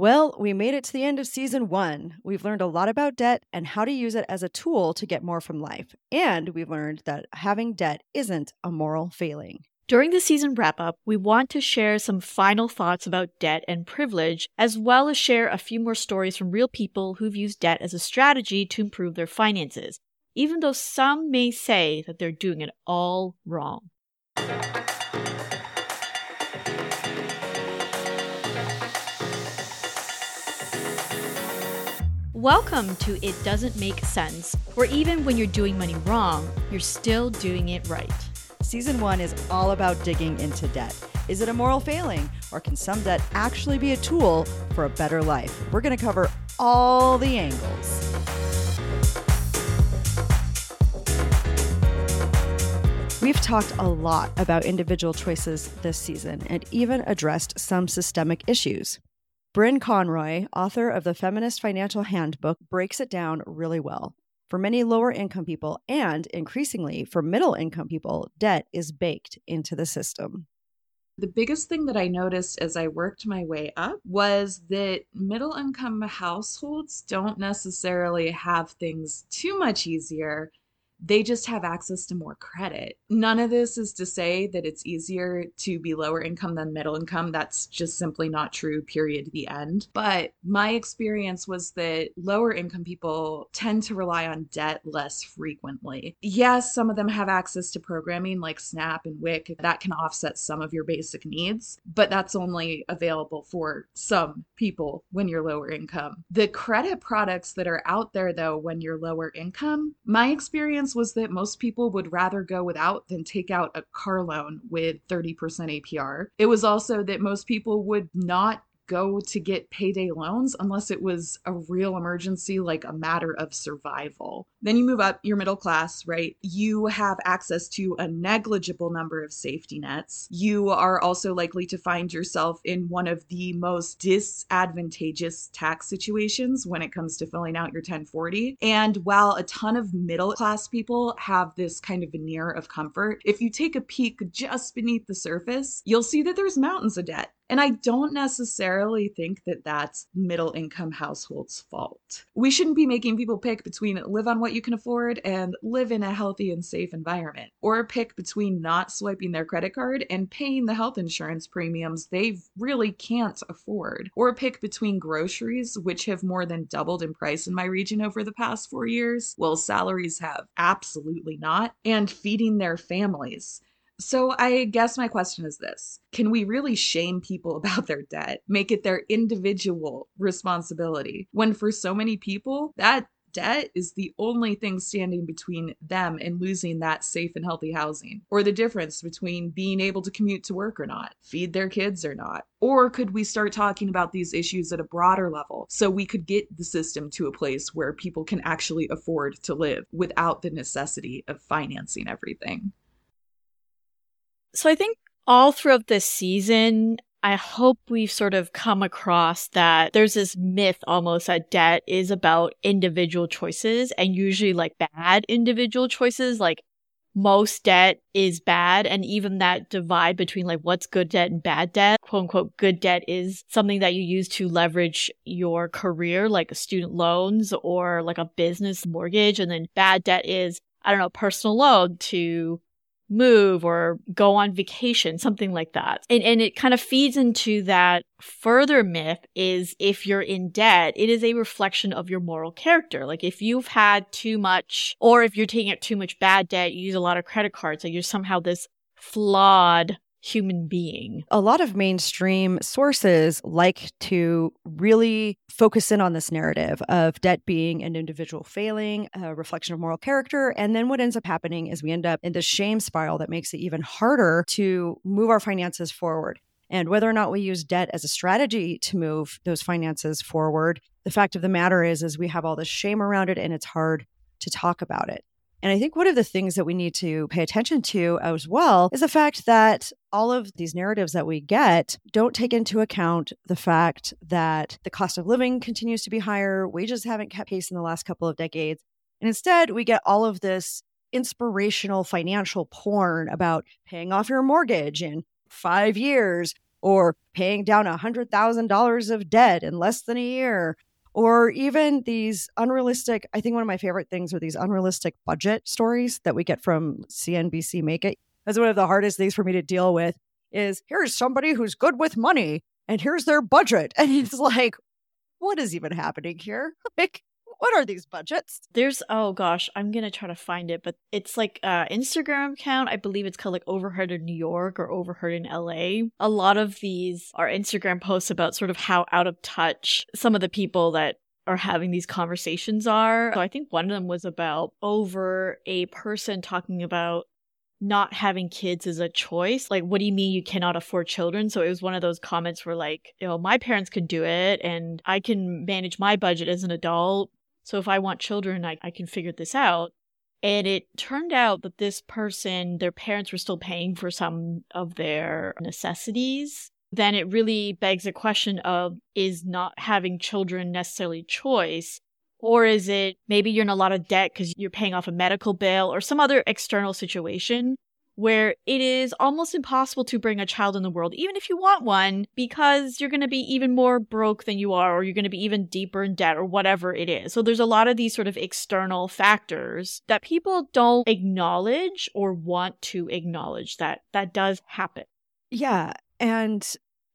Well, we made it to the end of season one. We've learned a lot about debt and how to use it as a tool to get more from life. And we've learned that having debt isn't a moral failing. During the season wrap up, we want to share some final thoughts about debt and privilege, as well as share a few more stories from real people who've used debt as a strategy to improve their finances, even though some may say that they're doing it all wrong. Welcome to It Doesn't Make Sense, where even when you're doing money wrong, you're still doing it right. Season one is all about digging into debt. Is it a moral failing, or can some debt actually be a tool for a better life? We're going to cover all the angles. We've talked a lot about individual choices this season and even addressed some systemic issues. Brynne Conroy, author of the Feminist Financial Handbook, breaks it down really well. For many lower income people and increasingly for middle income people, debt is baked into the system. The biggest thing that I noticed as I worked my way up was that middle income households don't necessarily have things too much easier they just have access to more credit. None of this is to say that it's easier to be lower income than middle income. That's just simply not true, period, the end. But my experience was that lower income people tend to rely on debt less frequently. Yes, some of them have access to programming like SNAP and WIC that can offset some of your basic needs, but that's only available for some people when you're lower income. The credit products that are out there, though, when you're lower income, my experience was that most people would rather go without than take out a car loan with 30% APR. It was also that most people would not go to get payday loans unless it was a real emergency, like a matter of survival. Then you move up, your middle class, right? You have access to a negligible number of safety nets. You are also likely to find yourself in one of the most disadvantageous tax situations when it comes to filling out your 1040. And while a ton of middle class people have this kind of veneer of comfort, if you take a peek just beneath the surface, you'll see that there's mountains of debt and I don't necessarily think that that's middle income households' fault. We shouldn't be making people pick between live on what you can afford and live in a healthy and safe environment, or pick between not swiping their credit card and paying the health insurance premiums they really can't afford, or pick between groceries, which have more than doubled in price in my region over the past four years, while salaries have absolutely not, and feeding their families so, I guess my question is this Can we really shame people about their debt, make it their individual responsibility, when for so many people, that debt is the only thing standing between them and losing that safe and healthy housing, or the difference between being able to commute to work or not, feed their kids or not? Or could we start talking about these issues at a broader level so we could get the system to a place where people can actually afford to live without the necessity of financing everything? So I think all throughout this season, I hope we've sort of come across that there's this myth almost that debt is about individual choices and usually like bad individual choices. Like most debt is bad. And even that divide between like what's good debt and bad debt, quote unquote, good debt is something that you use to leverage your career, like student loans or like a business mortgage. And then bad debt is, I don't know, personal loan to move or go on vacation, something like that. And, and it kind of feeds into that further myth is if you're in debt, it is a reflection of your moral character. Like if you've had too much, or if you're taking out too much bad debt, you use a lot of credit cards, like you're somehow this flawed human being. A lot of mainstream sources like to really focus in on this narrative of debt being an individual failing, a reflection of moral character. And then what ends up happening is we end up in this shame spiral that makes it even harder to move our finances forward. And whether or not we use debt as a strategy to move those finances forward, the fact of the matter is, is we have all this shame around it and it's hard to talk about it. And I think one of the things that we need to pay attention to as well is the fact that all of these narratives that we get don't take into account the fact that the cost of living continues to be higher, wages haven't kept pace in the last couple of decades. And instead, we get all of this inspirational financial porn about paying off your mortgage in five years, or paying down $100,000 of debt in less than a year, or even these unrealistic. I think one of my favorite things are these unrealistic budget stories that we get from CNBC Make It. That's one of the hardest things for me to deal with is here's somebody who's good with money and here's their budget. And it's like, what is even happening here? Like, what are these budgets? There's oh gosh, I'm gonna try to find it, but it's like uh Instagram account. I believe it's called like Overheard in New York or Overheard in LA. A lot of these are Instagram posts about sort of how out of touch some of the people that are having these conversations are. So I think one of them was about over a person talking about not having kids is a choice. Like, what do you mean you cannot afford children? So it was one of those comments where, like, you know, my parents can do it and I can manage my budget as an adult. So if I want children, I, I can figure this out. And it turned out that this person, their parents were still paying for some of their necessities. Then it really begs the question of is not having children necessarily choice? Or is it maybe you're in a lot of debt because you're paying off a medical bill or some other external situation where it is almost impossible to bring a child in the world, even if you want one, because you're going to be even more broke than you are, or you're going to be even deeper in debt, or whatever it is. So there's a lot of these sort of external factors that people don't acknowledge or want to acknowledge that that does happen. Yeah. And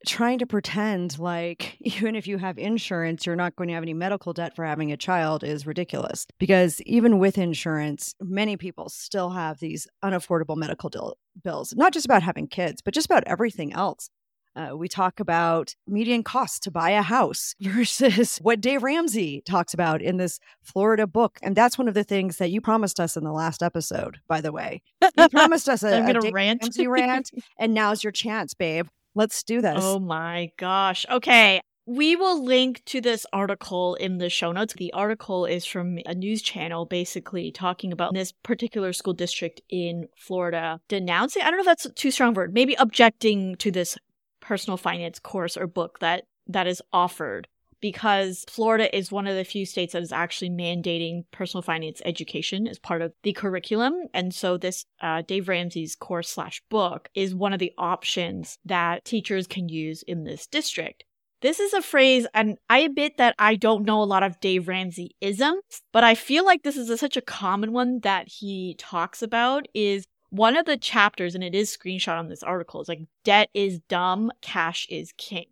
trying to pretend like even if you have insurance, you're not going to have any medical debt for having a child is ridiculous. Because even with insurance, many people still have these unaffordable medical dil- bills, not just about having kids, but just about everything else. Uh, we talk about median cost to buy a house versus what Dave Ramsey talks about in this Florida book. And that's one of the things that you promised us in the last episode, by the way. You promised us a, I'm gonna a Dave rant. Ramsey rant, and now's your chance, babe. Let's do this. Oh my gosh. Okay. We will link to this article in the show notes. The article is from a news channel basically talking about this particular school district in Florida denouncing, I don't know if that's too strong word, maybe objecting to this personal finance course or book that that is offered because Florida is one of the few states that is actually mandating personal finance education as part of the curriculum. And so this uh, Dave Ramsey's course slash book is one of the options that teachers can use in this district. This is a phrase, and I admit that I don't know a lot of Dave Ramsey isms, but I feel like this is a, such a common one that he talks about is one of the chapters, and it is screenshot on this article, is like debt is dumb, cash is king.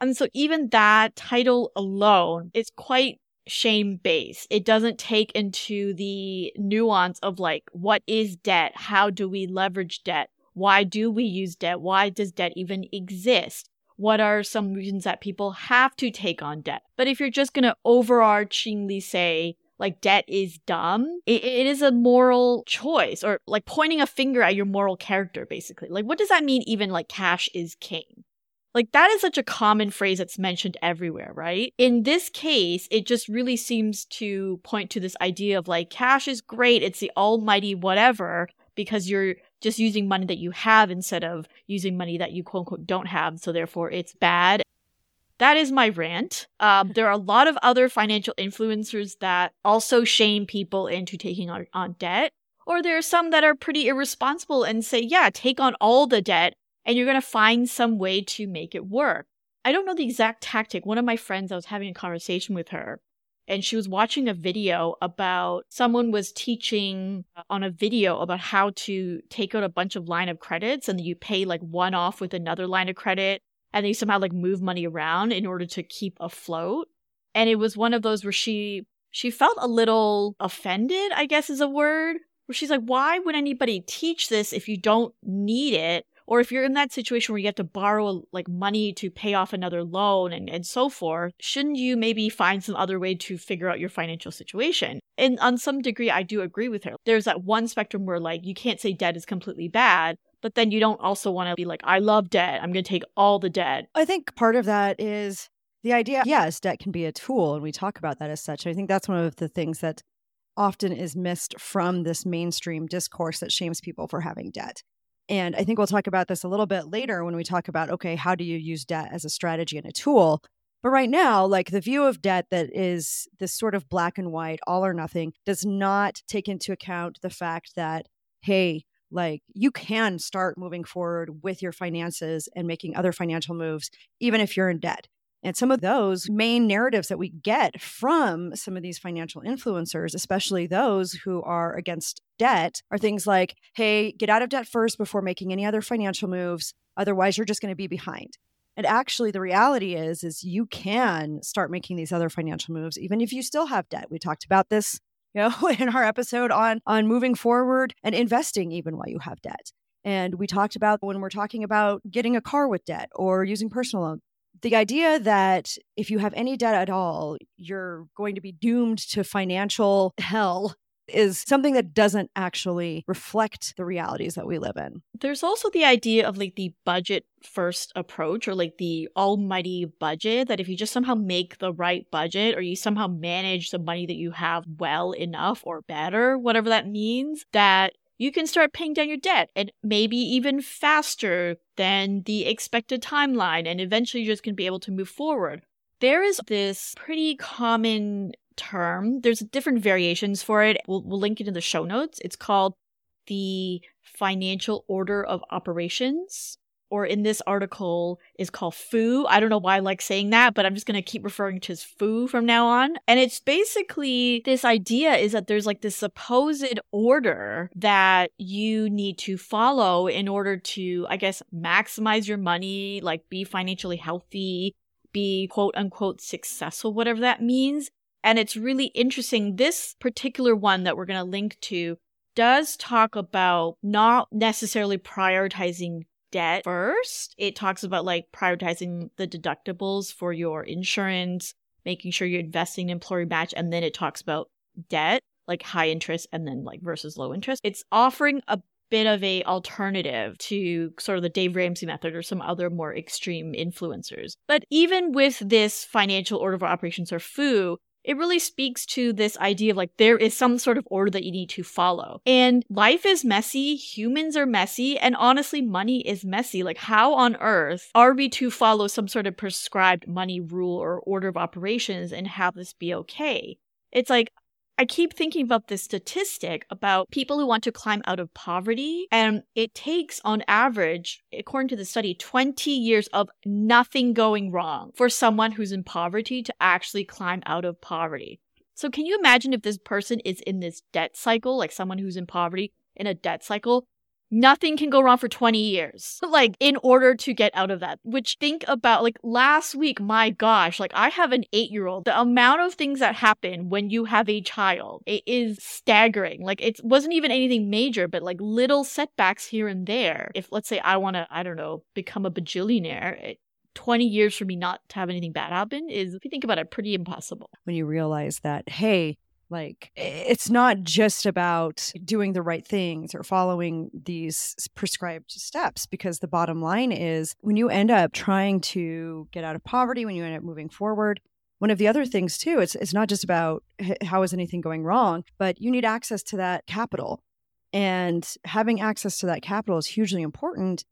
And so even that title alone is quite shame based. It doesn't take into the nuance of like, what is debt? How do we leverage debt? Why do we use debt? Why does debt even exist? What are some reasons that people have to take on debt? But if you're just going to overarchingly say, like debt is dumb, it, it is a moral choice or like pointing a finger at your moral character, basically. Like, what does that mean? Even like cash is king. Like that is such a common phrase that's mentioned everywhere, right? In this case, it just really seems to point to this idea of like cash is great, it's the almighty whatever, because you're just using money that you have instead of using money that you quote unquote don't have, so therefore it's bad. That is my rant. Um, there are a lot of other financial influencers that also shame people into taking on, on debt. Or there are some that are pretty irresponsible and say, yeah, take on all the debt and you're going to find some way to make it work. I don't know the exact tactic. One of my friends, I was having a conversation with her, and she was watching a video about someone was teaching on a video about how to take out a bunch of line of credits and you pay like one off with another line of credit and then you somehow like move money around in order to keep afloat. And it was one of those where she she felt a little offended, I guess is a word, where she's like, why would anybody teach this if you don't need it? Or if you're in that situation where you have to borrow like money to pay off another loan and, and so forth, shouldn't you maybe find some other way to figure out your financial situation? And on some degree, I do agree with her. There's that one spectrum where like you can't say debt is completely bad, but then you don't also want to be like, I love debt. I'm going to take all the debt. I think part of that is the idea, yes, debt can be a tool, and we talk about that as such. I think that's one of the things that often is missed from this mainstream discourse that shames people for having debt. And I think we'll talk about this a little bit later when we talk about okay, how do you use debt as a strategy and a tool? But right now, like the view of debt that is this sort of black and white, all or nothing, does not take into account the fact that, hey, like you can start moving forward with your finances and making other financial moves, even if you're in debt. And some of those main narratives that we get from some of these financial influencers, especially those who are against debt, are things like, hey, get out of debt first before making any other financial moves. Otherwise, you're just going to be behind. And actually, the reality is, is you can start making these other financial moves, even if you still have debt. We talked about this, you know, in our episode on on moving forward and investing even while you have debt. And we talked about when we're talking about getting a car with debt or using personal loan the idea that if you have any debt at all, you're going to be doomed to financial hell is something that doesn't actually reflect the realities that we live in. There's also the idea of like the budget first approach or like the almighty budget that if you just somehow make the right budget or you somehow manage the money that you have well enough or better, whatever that means, that you can start paying down your debt and maybe even faster than the expected timeline. And eventually you're just going to be able to move forward. There is this pretty common term. There's different variations for it. We'll, we'll link it in the show notes. It's called the financial order of operations or in this article is called foo. I don't know why I like saying that, but I'm just going to keep referring to as foo from now on. And it's basically this idea is that there's like this supposed order that you need to follow in order to, I guess, maximize your money, like be financially healthy, be quote unquote successful, whatever that means. And it's really interesting. This particular one that we're going to link to does talk about not necessarily prioritizing debt first. It talks about like prioritizing the deductibles for your insurance, making sure you're investing in employer match, and then it talks about debt, like high interest and then like versus low interest. It's offering a bit of a alternative to sort of the Dave Ramsey method or some other more extreme influencers. But even with this financial order of operations or FOO, it really speaks to this idea of like there is some sort of order that you need to follow. And life is messy, humans are messy, and honestly, money is messy. Like, how on earth are we to follow some sort of prescribed money rule or order of operations and have this be okay? It's like, I keep thinking about this statistic about people who want to climb out of poverty. And it takes, on average, according to the study, 20 years of nothing going wrong for someone who's in poverty to actually climb out of poverty. So, can you imagine if this person is in this debt cycle, like someone who's in poverty in a debt cycle? Nothing can go wrong for 20 years like in order to get out of that which think about like last week my gosh like i have an 8 year old the amount of things that happen when you have a child it is staggering. Like it wasn't even anything major but like little setbacks here and there. If let's say i want to i don't know become a bajillionaire it, 20 years for me not to have anything bad happen is if you think about it pretty impossible. When you realize that hey like, it's not just about doing the right things or following these prescribed steps, because the bottom line is when you end up trying to get out of poverty, when you end up moving forward, one of the other things too, it's, it's not just about how is anything going wrong, but you need access to that capital. And having access to that capital is hugely important.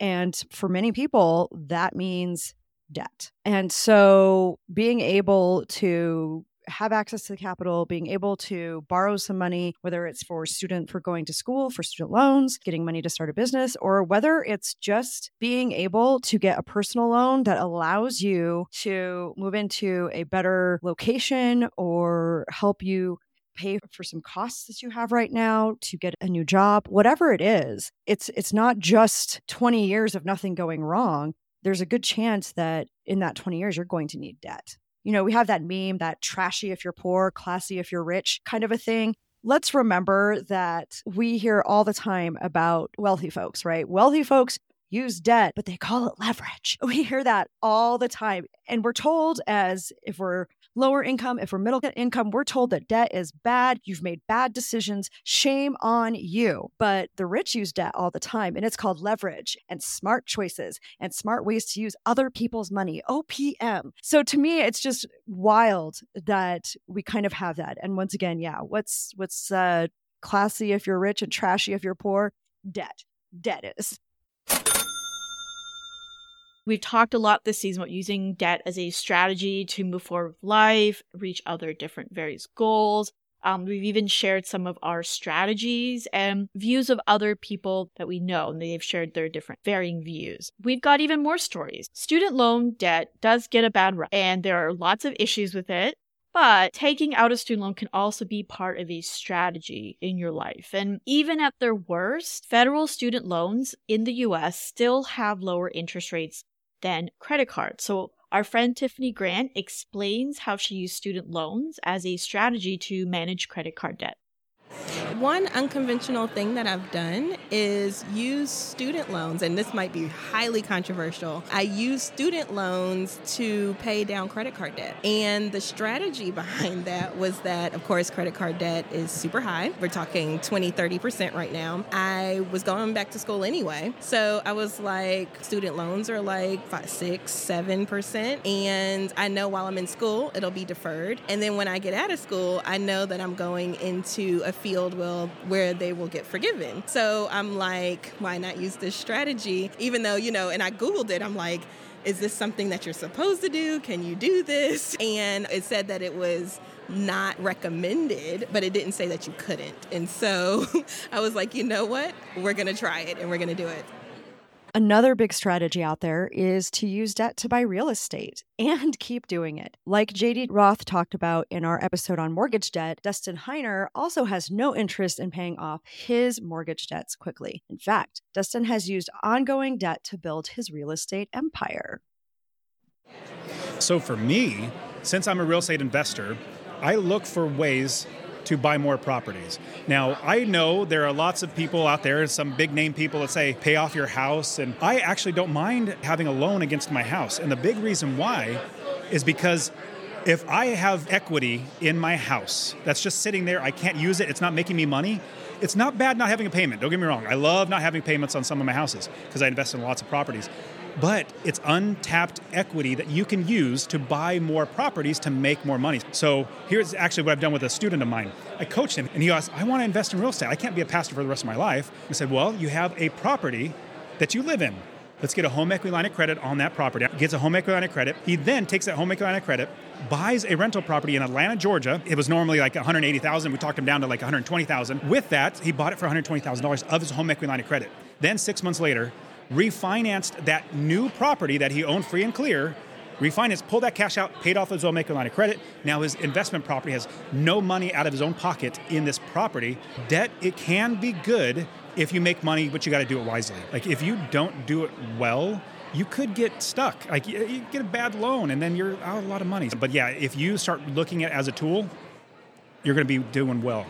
And for many people, that means debt. And so being able to have access to the capital, being able to borrow some money, whether it's for student for going to school, for student loans, getting money to start a business, or whether it's just being able to get a personal loan that allows you to move into a better location or help you pay for some costs that you have right now to get a new job whatever it is it's it's not just 20 years of nothing going wrong. There's a good chance that in that 20 years you're going to need debt you know, we have that meme, that trashy if you're poor, classy if you're rich kind of a thing. Let's remember that we hear all the time about wealthy folks, right? Wealthy folks use debt, but they call it leverage. We hear that all the time. And we're told, as if we're lower income, if we're middle income, we're told that debt is bad. You've made bad decisions. Shame on you. But the rich use debt all the time, and it's called leverage and smart choices and smart ways to use other people's money, OPM. So to me, it's just wild that we kind of have that. And once again, yeah, what's what's uh, classy if you're rich and trashy if you're poor? Debt. Debt is. We've talked a lot this season about using debt as a strategy to move forward with life, reach other different various goals. Um, we've even shared some of our strategies and views of other people that we know, and they've shared their different varying views. We've got even more stories. Student loan debt does get a bad rap, and there are lots of issues with it. But taking out a student loan can also be part of a strategy in your life. And even at their worst, federal student loans in the US still have lower interest rates than credit cards. So our friend Tiffany Grant explains how she used student loans as a strategy to manage credit card debt. One unconventional thing that I've done is use student loans, and this might be highly controversial. I use student loans to pay down credit card debt. And the strategy behind that was that, of course, credit card debt is super high. We're talking 20, 30% right now. I was going back to school anyway. So I was like, student loans are like five, six, seven percent. And I know while I'm in school, it'll be deferred. And then when I get out of school, I know that I'm going into a field will where they will get forgiven. So I'm like, why not use this strategy? Even though, you know, and I Googled it, I'm like, is this something that you're supposed to do? Can you do this? And it said that it was not recommended, but it didn't say that you couldn't. And so I was like, you know what? We're going to try it and we're going to do it. Another big strategy out there is to use debt to buy real estate and keep doing it. Like JD Roth talked about in our episode on mortgage debt, Dustin Heiner also has no interest in paying off his mortgage debts quickly. In fact, Dustin has used ongoing debt to build his real estate empire. So for me, since I'm a real estate investor, I look for ways to buy more properties. Now, I know there are lots of people out there, some big name people that say pay off your house, and I actually don't mind having a loan against my house. And the big reason why is because if I have equity in my house that's just sitting there, I can't use it, it's not making me money. It's not bad not having a payment. Don't get me wrong. I love not having payments on some of my houses because I invest in lots of properties but it's untapped equity that you can use to buy more properties to make more money. So here's actually what I've done with a student of mine. I coached him and he goes, I want to invest in real estate. I can't be a pastor for the rest of my life. I said, Well, you have a property that you live in. Let's get a home equity line of credit on that property. Gets a home equity line of credit. He then takes that home equity line of credit, buys a rental property in Atlanta, Georgia. It was normally like 180,000. We talked him down to like 120,000. With that, he bought it for $120,000 of his home equity line of credit. Then six months later, refinanced that new property that he owned free and clear, refinanced, pulled that cash out, paid off his maker line of credit. Now his investment property has no money out of his own pocket in this property. Debt, it can be good if you make money, but you got to do it wisely. Like if you don't do it well, you could get stuck. Like you get a bad loan and then you're out a lot of money. But yeah, if you start looking at it as a tool, you're going to be doing well.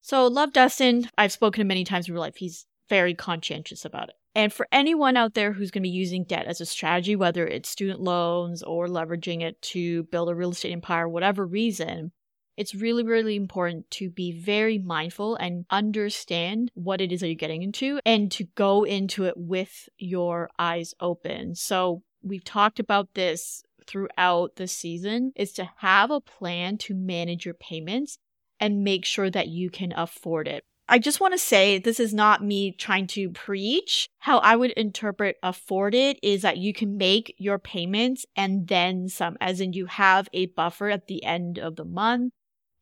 So, love Dustin. I've spoken to him many times in real life. He's very conscientious about it. And for anyone out there who's going to be using debt as a strategy, whether it's student loans or leveraging it to build a real estate empire, whatever reason, it's really, really important to be very mindful and understand what it is that you're getting into and to go into it with your eyes open. So we've talked about this throughout the season is to have a plan to manage your payments and make sure that you can afford it. I just want to say this is not me trying to preach. How I would interpret afforded is that you can make your payments and then some, as in you have a buffer at the end of the month,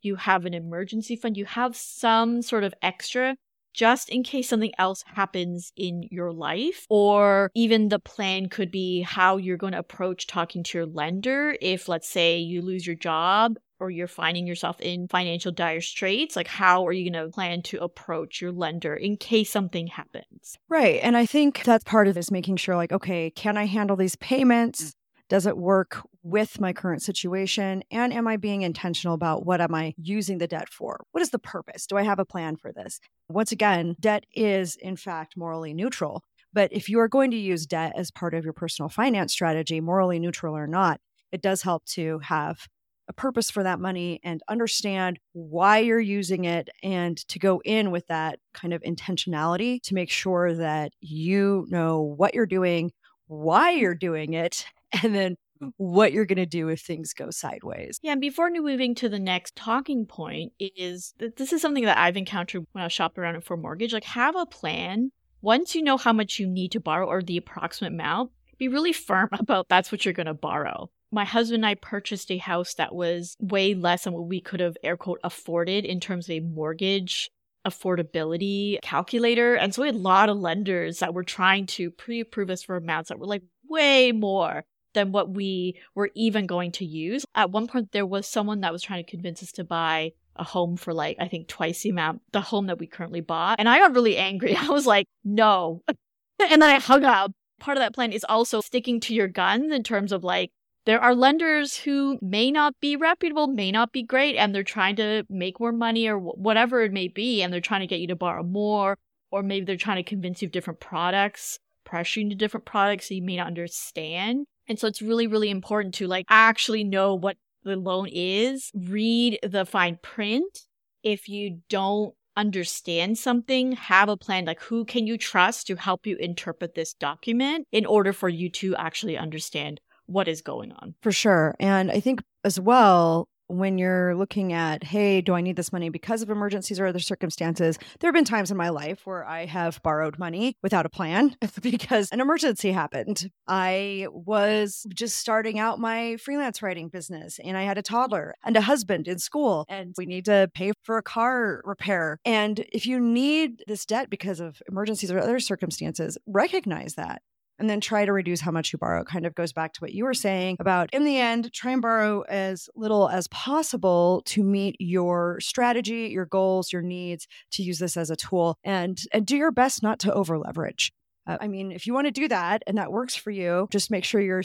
you have an emergency fund, you have some sort of extra just in case something else happens in your life. Or even the plan could be how you're going to approach talking to your lender if, let's say, you lose your job or you're finding yourself in financial dire straits, like how are you going to plan to approach your lender in case something happens? Right. And I think that's part of this making sure, like, okay, can I handle these payments? Does it work with my current situation? And am I being intentional about what am I using the debt for? What is the purpose? Do I have a plan for this? Once again, debt is in fact morally neutral. But if you are going to use debt as part of your personal finance strategy, morally neutral or not, it does help to have a purpose for that money and understand why you're using it and to go in with that kind of intentionality to make sure that you know what you're doing, why you're doing it, and then what you're going to do if things go sideways. Yeah, and before moving to the next talking point is that this is something that I've encountered when I shopping around for mortgage. Like have a plan. Once you know how much you need to borrow or the approximate amount, be really firm about that's what you're going to borrow my husband and I purchased a house that was way less than what we could have air quote afforded in terms of a mortgage affordability calculator. And so we had a lot of lenders that were trying to pre approve us for amounts that were like way more than what we were even going to use. At one point, there was someone that was trying to convince us to buy a home for like, I think twice the amount, the home that we currently bought. And I got really angry. I was like, no. and then I hung up. Part of that plan is also sticking to your guns in terms of like, there are lenders who may not be reputable, may not be great, and they're trying to make more money or whatever it may be, and they're trying to get you to borrow more, or maybe they're trying to convince you of different products, pressure you into different products that you may not understand. And so it's really, really important to like actually know what the loan is, read the fine print. If you don't understand something, have a plan. Like, who can you trust to help you interpret this document in order for you to actually understand what is going on? For sure. And I think as well, when you're looking at, hey, do I need this money because of emergencies or other circumstances? There have been times in my life where I have borrowed money without a plan because an emergency happened. I was just starting out my freelance writing business and I had a toddler and a husband in school, and we need to pay for a car repair. And if you need this debt because of emergencies or other circumstances, recognize that and then try to reduce how much you borrow. It kind of goes back to what you were saying about in the end, try and borrow as little as possible to meet your strategy, your goals, your needs, to use this as a tool and and do your best not to over leverage. Uh, I mean, if you want to do that and that works for you, just make sure you're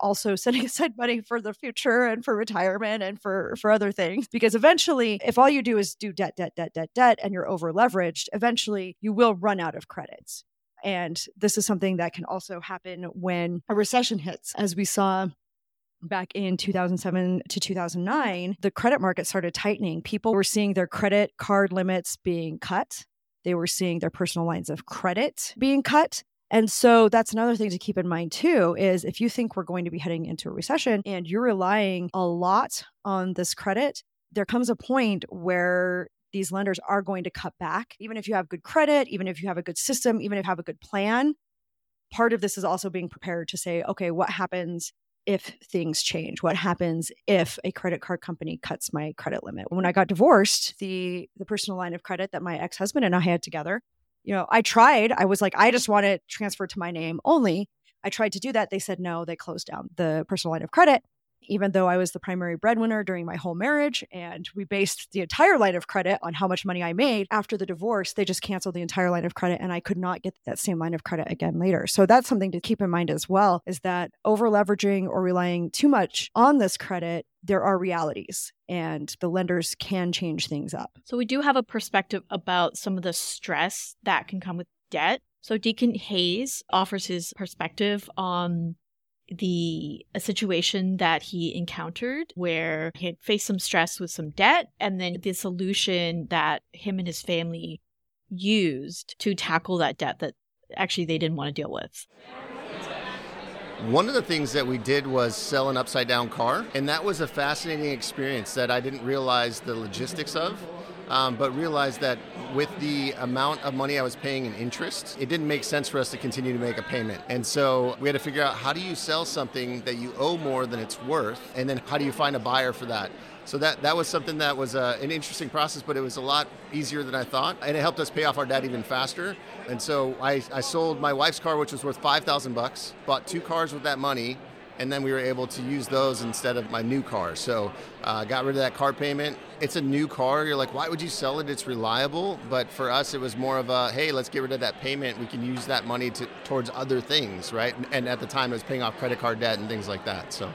also setting aside money for the future and for retirement and for for other things. Because eventually, if all you do is do debt, debt, debt, debt, debt, and you're over leveraged, eventually you will run out of credits. And this is something that can also happen when a recession hits, as we saw back in 2007 to 2009, the credit market started tightening. People were seeing their credit card limits being cut, they were seeing their personal lines of credit being cut. And so that's another thing to keep in mind too is if you think we're going to be heading into a recession and you're relying a lot on this credit, there comes a point where these lenders are going to cut back. Even if you have good credit, even if you have a good system, even if you have a good plan, part of this is also being prepared to say, okay, what happens if things change? What happens if a credit card company cuts my credit limit? When I got divorced, the the personal line of credit that my ex-husband and I had together, you know, I tried. I was like, I just want it transferred to my name only. I tried to do that. They said no, they closed down the personal line of credit even though I was the primary breadwinner during my whole marriage and we based the entire line of credit on how much money I made after the divorce, they just canceled the entire line of credit and I could not get that same line of credit again later. So that's something to keep in mind as well is that over leveraging or relying too much on this credit there are realities and the lenders can change things up. So, we do have a perspective about some of the stress that can come with debt. So, Deacon Hayes offers his perspective on the a situation that he encountered where he had faced some stress with some debt and then the solution that him and his family used to tackle that debt that actually they didn't want to deal with. One of the things that we did was sell an upside down car, and that was a fascinating experience that I didn't realize the logistics of um, but realized that with the amount of money I was paying in interest, it didn't make sense for us to continue to make a payment. And so we had to figure out how do you sell something that you owe more than it's worth, and then how do you find a buyer for that? So that, that was something that was uh, an interesting process, but it was a lot easier than I thought, and it helped us pay off our debt even faster. And so I, I sold my wife's car, which was worth five thousand bucks, bought two cars with that money, and then we were able to use those instead of my new car. So uh, got rid of that car payment. It's a new car. You're like, why would you sell it? It's reliable. But for us, it was more of a, hey, let's get rid of that payment. We can use that money to, towards other things, right? And at the time, it was paying off credit card debt and things like that. So.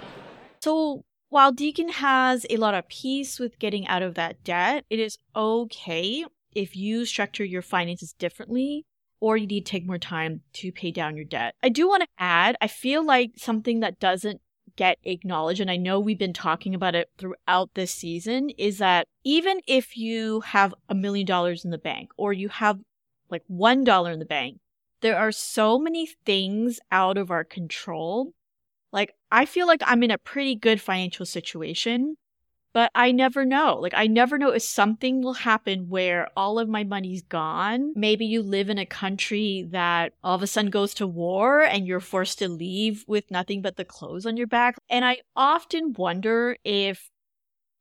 So while Deacon has a lot of peace with getting out of that debt, it is okay if you structure your finances differently or you need to take more time to pay down your debt. I do want to add, I feel like something that doesn't get acknowledged, and I know we've been talking about it throughout this season, is that even if you have a million dollars in the bank or you have like one dollar in the bank, there are so many things out of our control. Like, I feel like I'm in a pretty good financial situation, but I never know. Like, I never know if something will happen where all of my money's gone. Maybe you live in a country that all of a sudden goes to war and you're forced to leave with nothing but the clothes on your back. And I often wonder if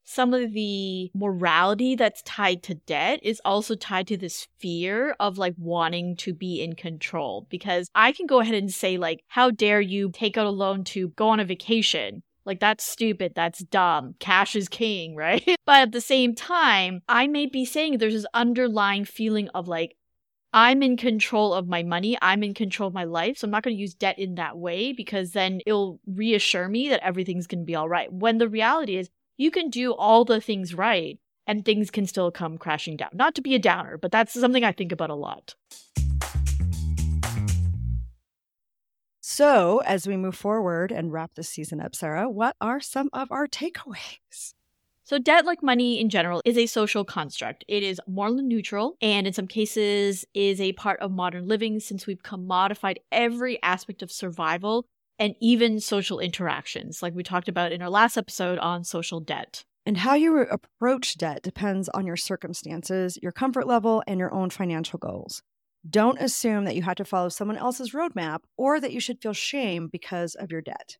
some of the morality that's tied to debt is also tied to this fear of like wanting to be in control. Because I can go ahead and say, like, how dare you take out a loan to go on a vacation? Like, that's stupid. That's dumb. Cash is king, right? but at the same time, I may be saying there's this underlying feeling of like, I'm in control of my money. I'm in control of my life. So I'm not going to use debt in that way because then it'll reassure me that everything's going to be all right. When the reality is, you can do all the things right and things can still come crashing down. Not to be a downer, but that's something I think about a lot. So, as we move forward and wrap this season up, Sarah, what are some of our takeaways? So, debt, like money in general, is a social construct. It is morally neutral and, in some cases, is a part of modern living since we've commodified every aspect of survival and even social interactions, like we talked about in our last episode on social debt. And how you approach debt depends on your circumstances, your comfort level, and your own financial goals. Don't assume that you have to follow someone else's roadmap or that you should feel shame because of your debt.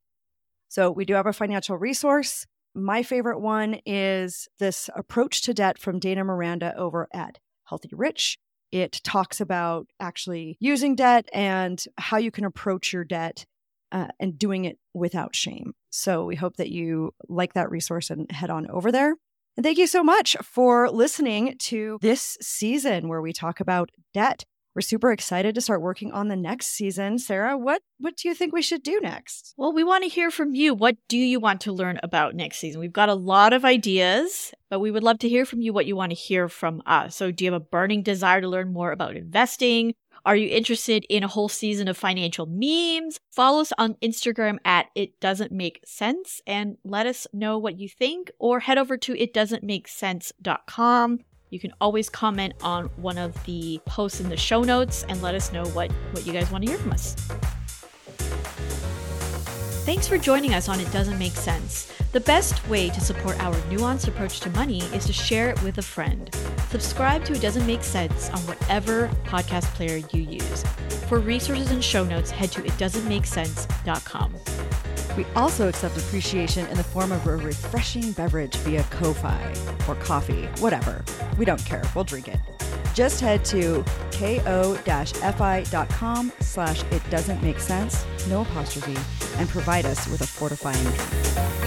So, we do have a financial resource. My favorite one is this approach to debt from Dana Miranda over at Healthy Rich. It talks about actually using debt and how you can approach your debt uh, and doing it without shame. So, we hope that you like that resource and head on over there. And thank you so much for listening to this season where we talk about debt we're super excited to start working on the next season. Sarah, what what do you think we should do next? Well, we want to hear from you. What do you want to learn about next season? We've got a lot of ideas, but we would love to hear from you what you want to hear from us. So, do you have a burning desire to learn more about investing? Are you interested in a whole season of financial memes? Follow us on Instagram at It Doesn't Make Sense and let us know what you think, or head over to itdoesn'tmakesense.com. You can always comment on one of the posts in the show notes and let us know what, what you guys want to hear from us. Thanks for joining us on It Doesn't Make Sense. The best way to support our nuanced approach to money is to share it with a friend. Subscribe to It Doesn't Make Sense on whatever podcast player you use. For resources and show notes, head to itdoesn'tmakesense.com. We also accept appreciation in the form of a refreshing beverage via Ko-Fi or coffee, whatever. We don't care. We'll drink it. Just head to ko-fi.com slash it doesn't make sense, no apostrophe, and provide us with a fortifying drink.